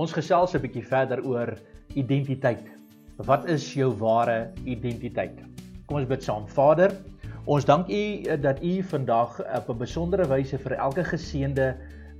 Ons gesels 'n bietjie verder oor identiteit. Wat is jou ware identiteit? Kom ons bid saam. Vader, ons dank U eh, dat U vandag op 'n besondere wyse vir elke geseënde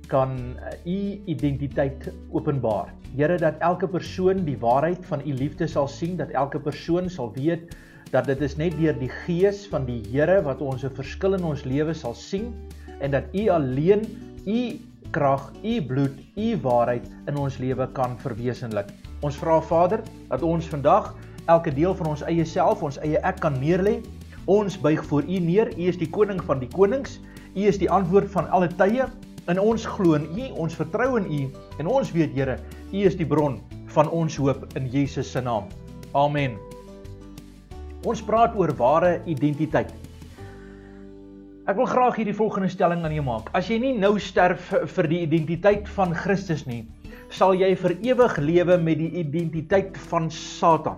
kan U identiteit openbaar. Here dat elke persoon die waarheid van U liefde sal sien, dat elke persoon sal weet dat dit is net deur die gees van die Here wat ons 'n verskil in ons lewe sal sien en dat U alleen U krag, u bloed, u waarheid in ons lewe kan verwesenlik. Ons vra Vader dat ons vandag elke deel van ons eie self, ons eie ek kan neerlê. Ons buig voor u neer. U is die koning van die konings. U is die antwoord van alle tye. In ons glo in u, ons vertrou in u en ons weet Here, u is die bron van ons hoop in Jesus se naam. Amen. Ons praat oor ware identiteit. Ek wil graag hierdie volgende stelling aan jou maak. As jy nie nou sterf vir die identiteit van Christus nie, sal jy vir ewig lewe met die identiteit van Satan.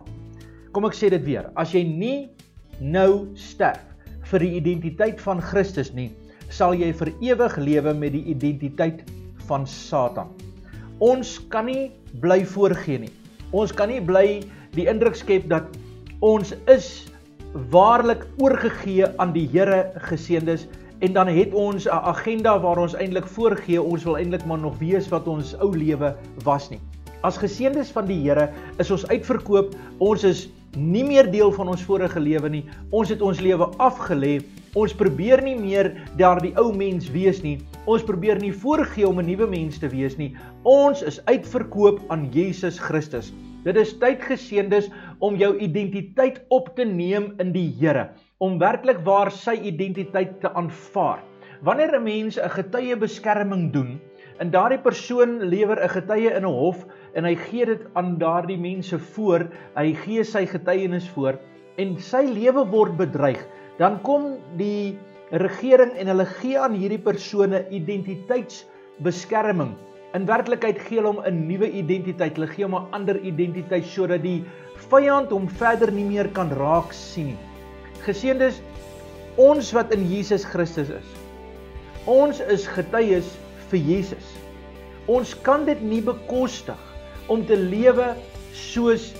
Kom ek sê dit weer. As jy nie nou sterf vir die identiteit van Christus nie, sal jy vir ewig lewe met die identiteit van Satan. Ons kan nie bly voorgee nie. Ons kan nie bly die indruk skep dat ons is waarlik oorgegee aan die Here geseëndes en dan het ons 'n agenda waar ons eintlik voorgee ons wil eintlik maar nog wees wat ons ou lewe was nie. As geseëndes van die Here is ons uitverkoop, ons is nie meer deel van ons vorige lewe nie. Ons het ons lewe afgelê. Ons probeer nie meer daardie ou mens wees nie. Ons probeer nie voorgee om 'n nuwe mens te wees nie. Ons is uitverkoop aan Jesus Christus. Dit is tyd geseëndes om jou identiteit op te neem in die Here, om werklik waar sy identiteit te aanvaar. Wanneer 'n mens 'n getuie beskerming doen, en daardie persoon lewer 'n getuie in 'n hof en hy gee dit aan daardie mense voor, hy gee sy getuienis voor en sy lewe word bedreig, dan kom die regering en hulle gee aan hierdie persone identiteitsbeskerming In werklikheid gee hulle hom 'n nuwe identiteit. Hulle gee hom 'n ander identiteit sodat die vyand hom verder nie meer kan raak sien nie. Geseëndes ons wat in Jesus Christus is. Ons is getuies vir Jesus. Ons kan dit nie bekostig om te lewe soos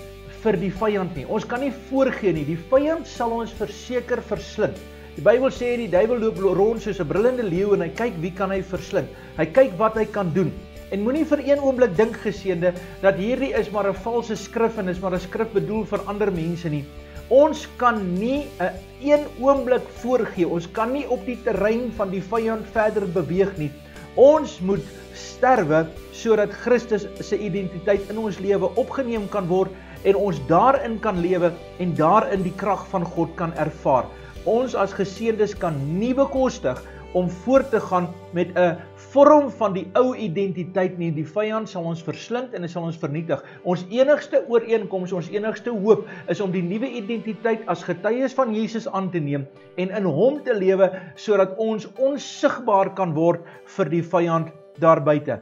vir die vyand nie. Ons kan nie voorgee nie. Die vyand sal ons verseker verslind. Die Bybel sê die duiwel loop rond soos 'n brullende leeu en hy kyk wie kan hy verslind. Hy kyk wat hy kan doen. En moenie vir een oomblik dink geseënde dat hierdie is maar 'n valse skrif en is maar 'n skrif bedoel vir ander mense nie. Ons kan nie 'n een oomblik voorgee. Ons kan nie op die terrein van die vyand verder beweeg nie. Ons moet sterwe sodat Christus se identiteit in ons lewe opgeneem kan word en ons daarin kan lewe en daarin die krag van God kan ervaar. Ons as geseëndes kan nie bekostig om voort te gaan met 'n vorm van die ou identiteit nie. Die vyand sal ons verslind en hy sal ons vernietig. Ons enigste ooreenkoms, ons enigste hoop is om die nuwe identiteit as getuies van Jesus aan te neem en in hom te lewe sodat ons onsigbaar kan word vir die vyand daar buite.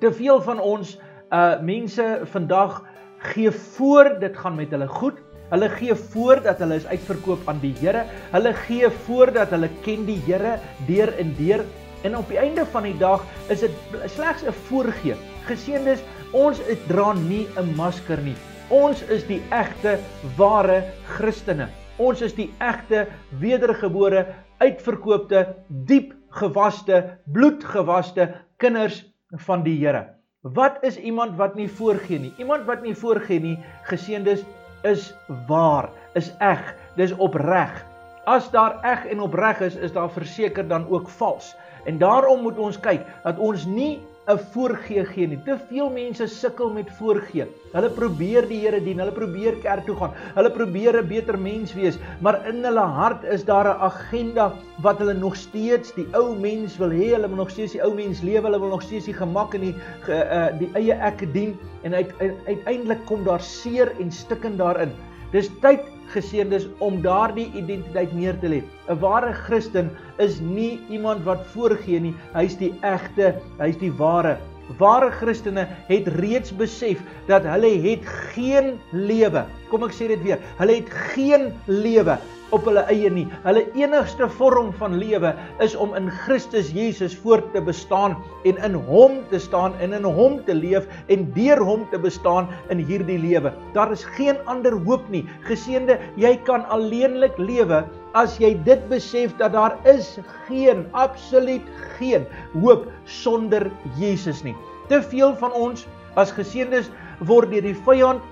Te veel van ons uh mense vandag gee voor dit gaan met hulle goed. Hulle gee voor dat hulle is uitverkoop aan die Here. Hulle gee voor dat hulle ken die Here deur en deur En op die einde van die dag is dit slegs 'n voorgee. Geseëndes, ons dra nie 'n masker nie. Ons is die egte ware Christene. Ons is die egte wedergebore, uitverkoopte, diep gewaste, bloedgewaste kinders van die Here. Wat is iemand wat nie voorgee nie? Iemand wat nie voorgee nie, geseëndes, is waar, is eg, dis opreg. As daar eg en opreg is, is daar verseker dan ook vals. En daarom moet ons kyk dat ons nie 'n voorgee gee nie. Te veel mense sukkel met voorgee. Hulle probeer die Here dien, hulle probeer kerk toe gaan, hulle probeer 'n beter mens wees, maar in hulle hart is daar 'n agenda wat hulle nog steeds die ou mens wil hê, hulle wil nog steeds die ou mens lewe, hulle wil nog steeds die gemak en die uh, die eie ek dien en uiteindelik kom daar seer en stikken daarin. Dis tyd geseëndes om daardie identiteit neer te lê. 'n Ware Christen is nie iemand wat voorgee nie, hy's die egte, hy's die ware. Ware Christene het reeds besef dat hulle het geen lewe. Kom ek sê dit weer. Hulle het geen lewe op hulle eie nie. Hulle enigste vorm van lewe is om in Christus Jesus voort te bestaan en in hom te staan en in hom te leef en deur hom te bestaan in hierdie lewe. Daar is geen ander hoop nie. Geseënde, jy kan alleenlik lewe as jy dit besef dat daar is geen absoluut geen hoop sonder Jesus nie. Te veel van ons as geseëndes word deur die vyand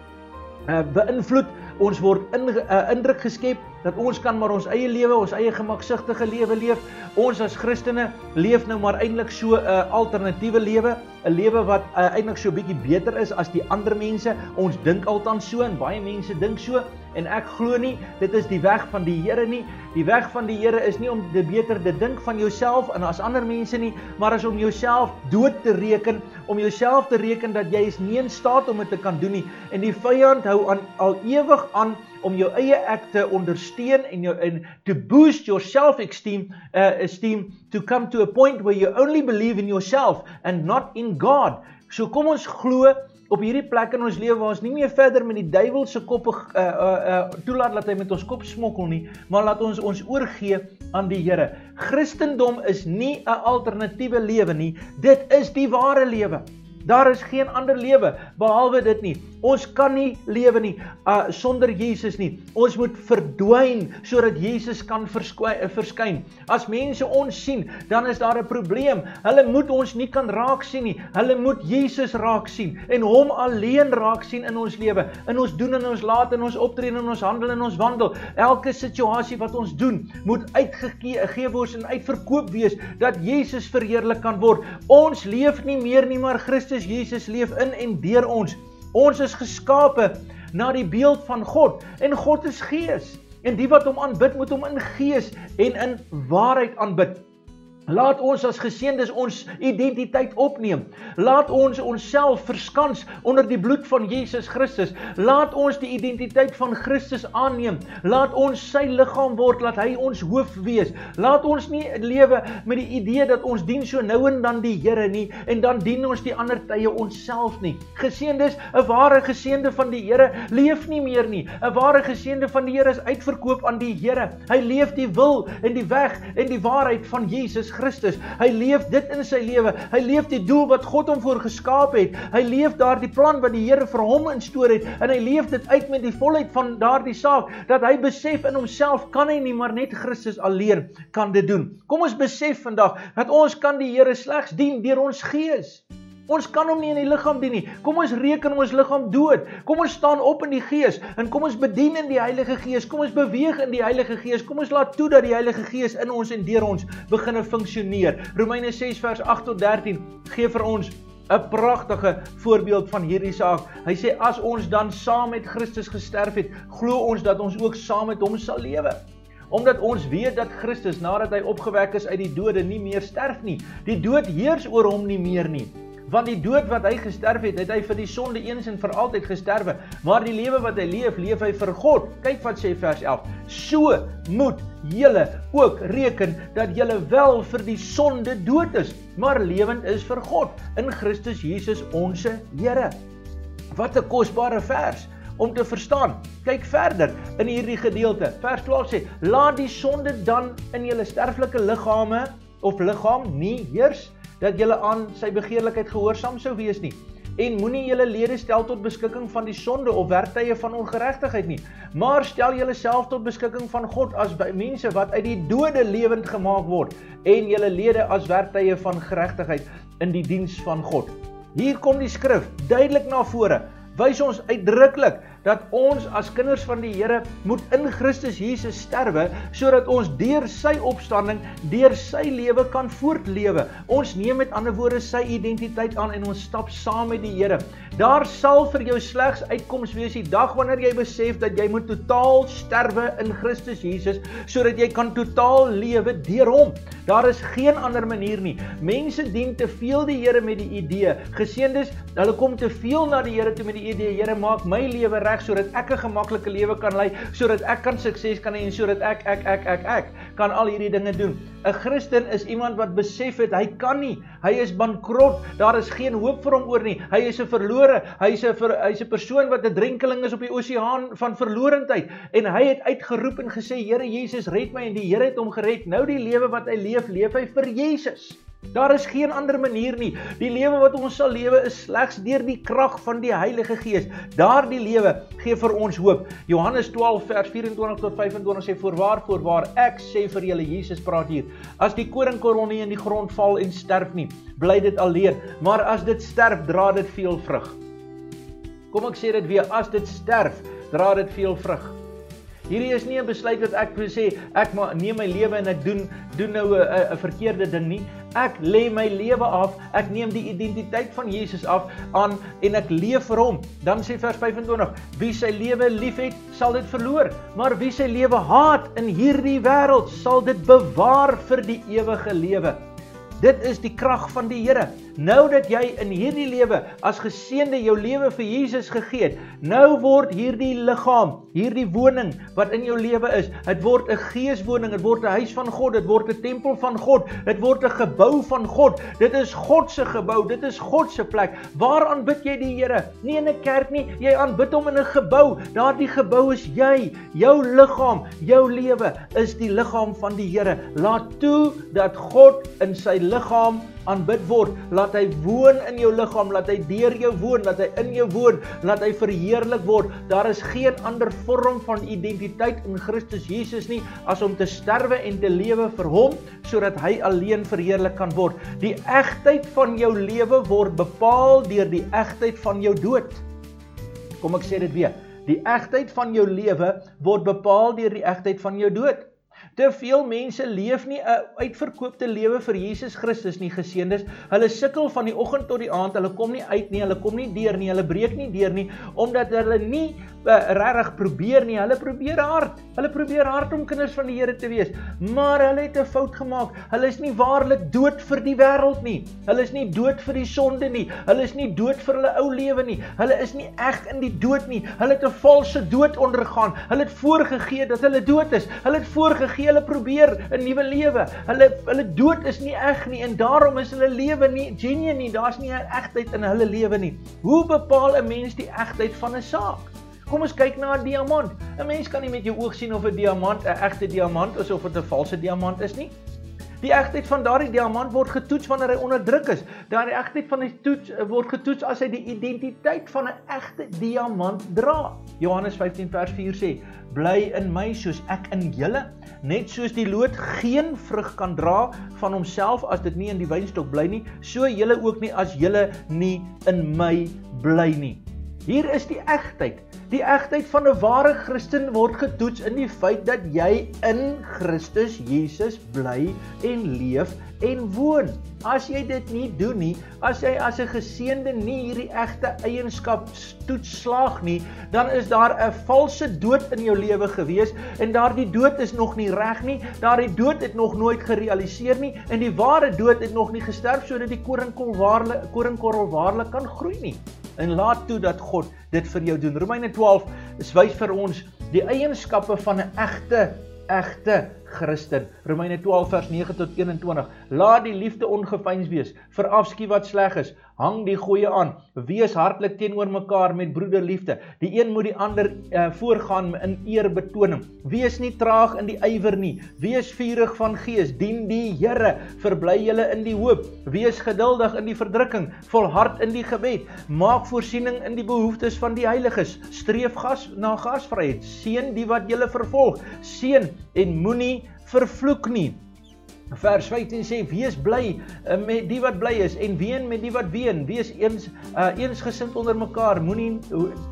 uh, beïnvloed. Ons word in uh, indruk geskep dat ons kan maar ons eie lewe, ons eie gemaksigtige lewe leef. Ons as Christene leef nou maar eintlik so 'n uh, alternatiewe lewe, 'n lewe wat uh, eintlik so bietjie beter is as die ander mense. Ons dink altans so en baie mense dink so en ek glo nie dit is die weg van die Here nie. Die weg van die Here is nie om te beter te dink van jouself en as ander mense nie, maar is om jouself dood te reken, om jouself te reken dat jy is nie in staat om dit te kan doen nie. En die vyand hou aan al ewig aan om jou eie ek te ondersteun en jou in to boost your self esteem uh, esteem to come to a point where you only believe in yourself and not in God. So kom ons glo op hierdie plek in ons lewe waar ons nie meer verder met die duiwel se koppe uh uh, uh toelaat dat hy met ons kop smokkel nie, maar laat ons ons oorgee aan die Here. Christendom is nie 'n alternatiewe lewe nie, dit is die ware lewe. Daar is geen ander lewe behalwe dit nie. Ons kan nie lewe nie uh, sonder Jesus nie. Ons moet verdwyn sodat Jesus kan verskyn. As mense ons sien, dan is daar 'n probleem. Hulle moet ons nie kan raak sien nie. Hulle moet Jesus raak sien en hom alleen raak sien in ons lewe, in ons doen en ons laat en ons optree en ons handel en ons wandel. Elke situasie wat ons doen, moet uitgegee word en uitverkoop wees dat Jesus verheerlik kan word. Ons leef nie meer nie, maar Christus Christus Jesus leef in en deur ons. Ons is geskape na die beeld van God en God is gees. En die wat hom aanbid moet hom in gees en in waarheid aanbid. Laat ons as geseëndes ons identiteit opneem. Laat ons onsself verskans onder die bloed van Jesus Christus. Laat ons die identiteit van Christus aanneem. Laat ons sy liggaam word, laat hy ons hoof wees. Laat ons nie lewe met die idee dat ons dien so nou en dan die Here nie en dan dien ons die ander tye onsself nie. Geseëndes, 'n ware geseënde van die Here leef nie meer nie. 'n Ware geseënde van die Here is uitverkoop aan die Here. Hy leef die wil en die weg en die waarheid van Jesus Christus. Hy leef dit in sy lewe. Hy leef die doel wat God hom voor geskaap het. Hy leef daardie plan wat die Here vir hom instoor het en hy leef dit uit met die volheid van daardie saak dat hy besef in homself kan hy nie maar net Christus alleen kan dit doen. Kom ons besef vandag dat ons kan die Here slegs dien deur ons gees. Ons kan hom nie in die liggaam dien nie. Kom ons reken ons liggaam dood. Kom ons staan op in die Gees en kom ons bedien in die Heilige Gees. Kom ons beweeg in die Heilige Gees. Kom ons laat toe dat die Heilige Gees in ons en deur ons begine funksioneer. Romeine 6 vers 8 tot 13 gee vir ons 'n pragtige voorbeeld van hierdie saak. Hy sê as ons dan saam met Christus gesterf het, glo ons dat ons ook saam met hom sal lewe omdat ons weet dat Christus nadat hy opgewek is uit die dode nie meer sterf nie. Die dood heers oor hom nie meer nie. Want die dood wat hy gesterf het, het hy vir die sonde eens en vir altyd gesterwe, maar die lewe wat hy leef, leef hy vir God. Kyk wat sê vers 11. So moet julle ook reken dat julle wel vir die sonde dood is, maar lewend is vir God in Christus Jesus ons Here. Wat 'n kosbare vers om te verstaan. Kyk verder in hierdie gedeelte. Vers 12 sê: "Laat die sonde dan in julle sterflike liggame of liggaam nie heers nie." Dat julle aan sy begeerlikheid gehoorsaam sou wees nie. En moenie julle lede stel tot beskikking van die sonde of werktuie van ongeregtigheid nie maar stel julleself tot beskikking van God as mense wat uit die dode lewend gemaak word en julle lede as werktuie van geregtigheid in die diens van God. Hier kom die skrif duidelik na vore wys ons uitdruklik dat ons as kinders van die Here moet in Christus Jesus sterwe sodat ons deur sy opstanding, deur sy lewe kan voortlewe. Ons neem met ander woorde sy identiteit aan en ons stap saam met die Here. Daar sal vir jou slegs uitkoms wees die dag wanneer jy besef dat jy moet totaal sterwe in Christus Jesus sodat jy kan totaal lewe deur hom. Daar is geen ander manier nie. Mense dien te veel die Here met die idee. Geseëndes, hulle kom te veel na die Here toe met die idee: Here, maak my lewe reg reg sodat ek 'n gemaklike lewe kan lei, sodat ek kan sukses kan hê en sodat ek ek ek ek ek kan al hierdie dinge doen. 'n Christen is iemand wat besef het hy kan nie. Hy is bankrot. Daar is geen hoop vir hom oor nie. Hy is 'n verlore. Hy's 'n hy's 'n persoon wat 'n drenkeling is op die oseaan van verlorendheid en hy het uitgeroep en gesê Here Jesus red my en die Here het hom gered. Nou die lewe wat hy leef, leef hy vir Jesus. Daar is geen ander manier nie. Die lewe wat ons sal lewe is slegs deur die krag van die Heilige Gees. Daardie lewe gee vir ons hoop. Johannes 12 vers 24 tot 25 sê voorwaar voorwaar ek sê vir julle Jesus praat hier. As die koringkorrel nie in die grond val en sterf nie, bly dit alleen, maar as dit sterf, dra dit veel vrug. Kom ek sê dit weer, as dit sterf, dra dit veel vrug. Hierdie is nie 'n besluit wat ek sê ek neem my lewe en ek doen doen nou 'n 'n verkeerde ding nie. Ek lê my lewe af. Ek neem die identiteit van Jesus af aan en ek leef vir hom. Dan sê vers 25: Wie sy lewe liefhet, sal dit verloor, maar wie sy lewe haat in hierdie wêreld, sal dit bewaar vir die ewige lewe. Dit is die krag van die Here. Nou dat jy in hierdie lewe as geseënde jou lewe vir Jesus gegee het, nou word hierdie liggaam, hierdie woning wat in jou lewe is, dit word 'n geeswoning, dit word 'n huis van God, dit word 'n tempel van God, dit word 'n gebou van God. Dit is God se gebou, dit is God se plek. Waar aanbid jy die Here? Nie in 'n kerk nie, jy aanbid hom in 'n gebou. Daardie gebou is jy, jou liggaam, jou lewe is die liggaam van die Here. Laat toe dat God in sy liggaam aanbid word. Laat hy woon in jou liggaam, laat hy deur jou woon, laat hy in jou woon, laat hy verheerlik word. Daar is geen ander vorm van identiteit in Christus Jesus nie as om te sterwe en te lewe vir hom sodat hy alleen verheerlik kan word. Die egtheid van jou lewe word bepaal deur die egtheid van jou dood. Kom ek sê dit weer. Die egtheid van jou lewe word bepaal deur die egtheid van jou dood. Te veel mense leef nie 'n uitverkoopte lewe vir Jesus Christus nie, geseëndes. Hulle sukkel van die oggend tot die aand. Hulle kom nie uit nie, hulle kom nie deur nie, hulle breek nie deur nie omdat hulle nie uh, regtig probeer nie. Hulle probeer hard. Hulle probeer hard om kinders van die Here te wees, maar hulle het 'n fout gemaak. Hulle is nie waarlik dood vir die wêreld nie. Hulle is nie dood vir die sonde nie. Hulle is nie dood vir hulle ou lewe nie. Hulle is nie eg in die dood nie. Hulle het 'n valse dood ondergaan. Hulle het voorgegee dat hulle dood is. Hulle het voorgegee gee hulle probeer 'n nuwe lewe. Hulle hulle dood is nie eg nie en daarom is hulle lewe nie genuine nie. Daar's nie 'n egtheid in hulle lewe nie. Hoe bepaal 'n mens die egtheid van 'n saak? Kom ons kyk na 'n diamant. 'n Mens kan nie met jou oog sien of 'n diamant 'n egte diamant is of dit 'n valse diamant is nie. Die egtheid van daardie diamant word getoets wanneer hy onderdruk is. Daardie egtheid van die toets eh, word getoets as hy die identiteit van 'n egte diamant dra. Johannes 15 vers 4 sê: "Bly in my soos ek in julle." Net soos die loot geen vrug kan dra van homself as dit nie in die wynstok bly nie, so julle ook nie as julle nie in my bly nie. Hier is die egtheid. Die egtheid van 'n ware Christen word getoets in die feit dat jy in Christus Jesus bly en leef en woon. As jy dit nie doen nie, as jy as 'n geseënde nie hierdie egte eienskap toets slaag nie, dan is daar 'n valse dood in jou lewe gewees en daardie dood is nog nie reg nie. Daardie dood het nog nooit gerealiseer nie en die ware dood het nog nie gesterf sodat die koringkorrel waarlik koringkorrel waarlik kan groei nie. En laat toe dat God dit vir jou doen. Romeine 12 wys vir ons die eienskappe van 'n egte egte Christen. Romeine 12 vers 9 tot 21. Laat die liefde ongeveins wees. Verafskie wat sleg is. Hang die goeie aan. Wees hartlik teenoor mekaar met broederliefde. Die een moet die ander uh, voorgaan in eerbetoning. Wees nie traag in die ywer nie. Wees vurig van gees. Dien die Here. Verbly julle in die hoop. Wees geduldig in die verdrukking. Volhard in die gebed. Maak voorsiening in die behoeftes van die heiliges. Streef gas na gasvryheid. Seën die wat julle vervolg. Seën en moenie vervloek nie. Vers 15 sê wees bly uh, met die wat bly is en ween met die wat ween. Wees eens uh, eensgesind onder mekaar. Moenie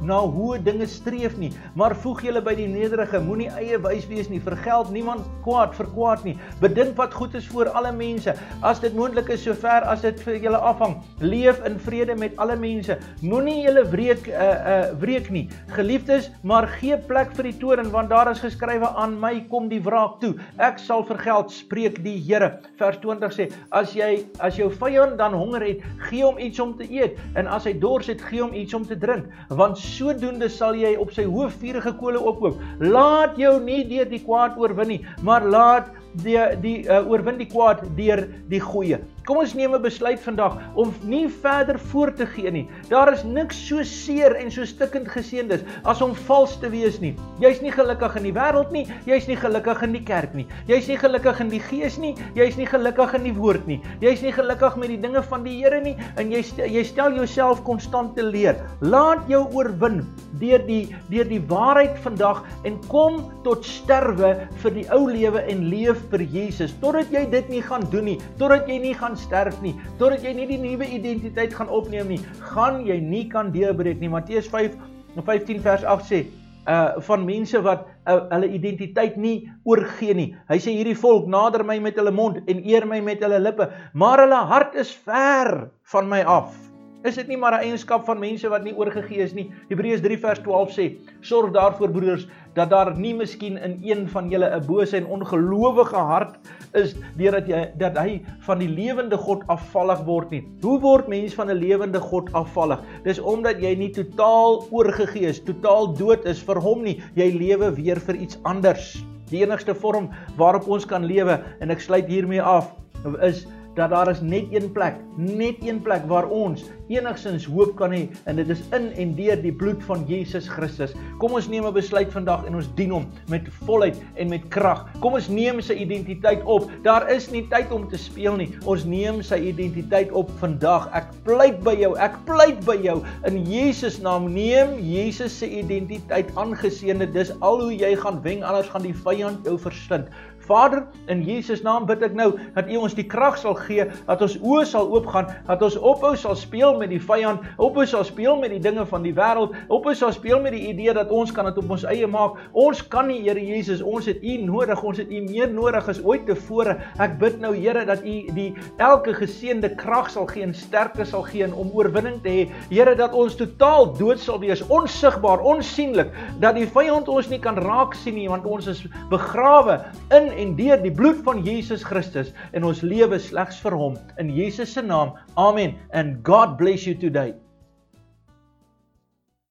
na hoë dinge streef nie, maar voeg julle by die nederige. Moenie eie wys wees nie. Vergeld niemand kwaad vir kwaad nie. Bedink wat goed is vir alle mense. As dit moontlik is sover as dit vir julle afhang, leef in vrede met alle mense. Moenie julle wreek uh, uh, wreek nie. Geliefdes, maar gee plek vir die toorn want daar is geskrywe aan my kom die wraak toe. Ek sal vergeld, spreek die Here. Vers 20 sê: "As jy as jou vyand dan honger het, gee hom iets om te eet, en as hy dors het, gee hom iets om te drink, want sodoende sal jy op sy hoof vuurige kole ophoop. Laat jou nie deur die kwaad oorwin nie, maar laat die die uh, oorwin die kwaad deur die goeie. Kom ons neem 'n besluit vandag om nie verder voort te gee nie. Daar is niks so seer en so stikkend geseëndes as om vals te wees nie. Jy's nie gelukkig in die wêreld nie, jy's nie gelukkig in die kerk nie. Jy's nie gelukkig in die gees nie, jy's nie gelukkig in die woord nie. Jy's nie gelukkig met die dinge van die Here nie en jy stel, jy stel jouself konstant te leer. Laat jou oorwin deur die deur die waarheid vandag en kom tot sterwe vir die ou lewe en leef vir Jesus totdat jy dit nie gaan doen nie, totdat jy nie gaan sterf nie, totdat jy nie die nuwe identiteit gaan opneem nie, gaan jy nie kan deurbreek nie. Matteus 5 15 vers 8 sê uh van mense wat uh, hulle identiteit nie oorgee nie. Hy sê hierdie volk nader my met hulle mond en eer my met hulle lippe, maar hulle hart is ver van my af. Is dit nie maar 'n eienskap van mense wat nie oorgegee is nie? Hebreërs 3 vers 12 sê: "Sorg daarvoor broeders dat daar nie miskien in een van julle 'n bose en ongelowige hart is deurdat jy dat hy van die lewende God afvallig word nie." Hoe word mens van 'n lewende God afvallig? Dis omdat jy nie totaal oorgegee is, totaal dood is vir hom nie. Jy lewe weer vir iets anders. Die enigste vorm waarop ons kan lewe en ek sluit hiermee af is dat daar is net een plek, net een plek waar ons enigsins hoop kan hê en dit is in en deur die bloed van Jesus Christus. Kom ons neem 'n besluit vandag en ons dien hom met volheid en met krag. Kom ons neem sy identiteit op. Daar is nie tyd om te speel nie. Ons neem sy identiteit op vandag. Ek pleit by jou, ek pleit by jou in Jesus naam. Neem Jesus se identiteit aangeseende. Dis al hoe jy gaan wen anders gaan die vyand jou verslind. Vader, in Jesus naam bid ek nou dat U ons die krag sal gee, dat ons oë sal oopgaan, dat ons ophou sal speel met die vyand, ophou sal speel met die dinge van die wêreld, ophou sal speel met die idee dat ons kan dit op ons eie maak. Ons kan nie, Here Jesus, ons het U nodig, ons het U meer nodig as ooit tevore. Ek bid nou, Here, dat U die elke geseënde krag sal gee en sterkte sal gee om oorwinning te hê. Here, dat ons totaal dood sal wees, onsigbaar, onsigbaar, dat die vyand ons nie kan raak sien nie, want ons is begrawe in en deur die bloed van Jesus Christus en ons lewe slegs vir hom in Jesus se naam. Amen. And God bless you today.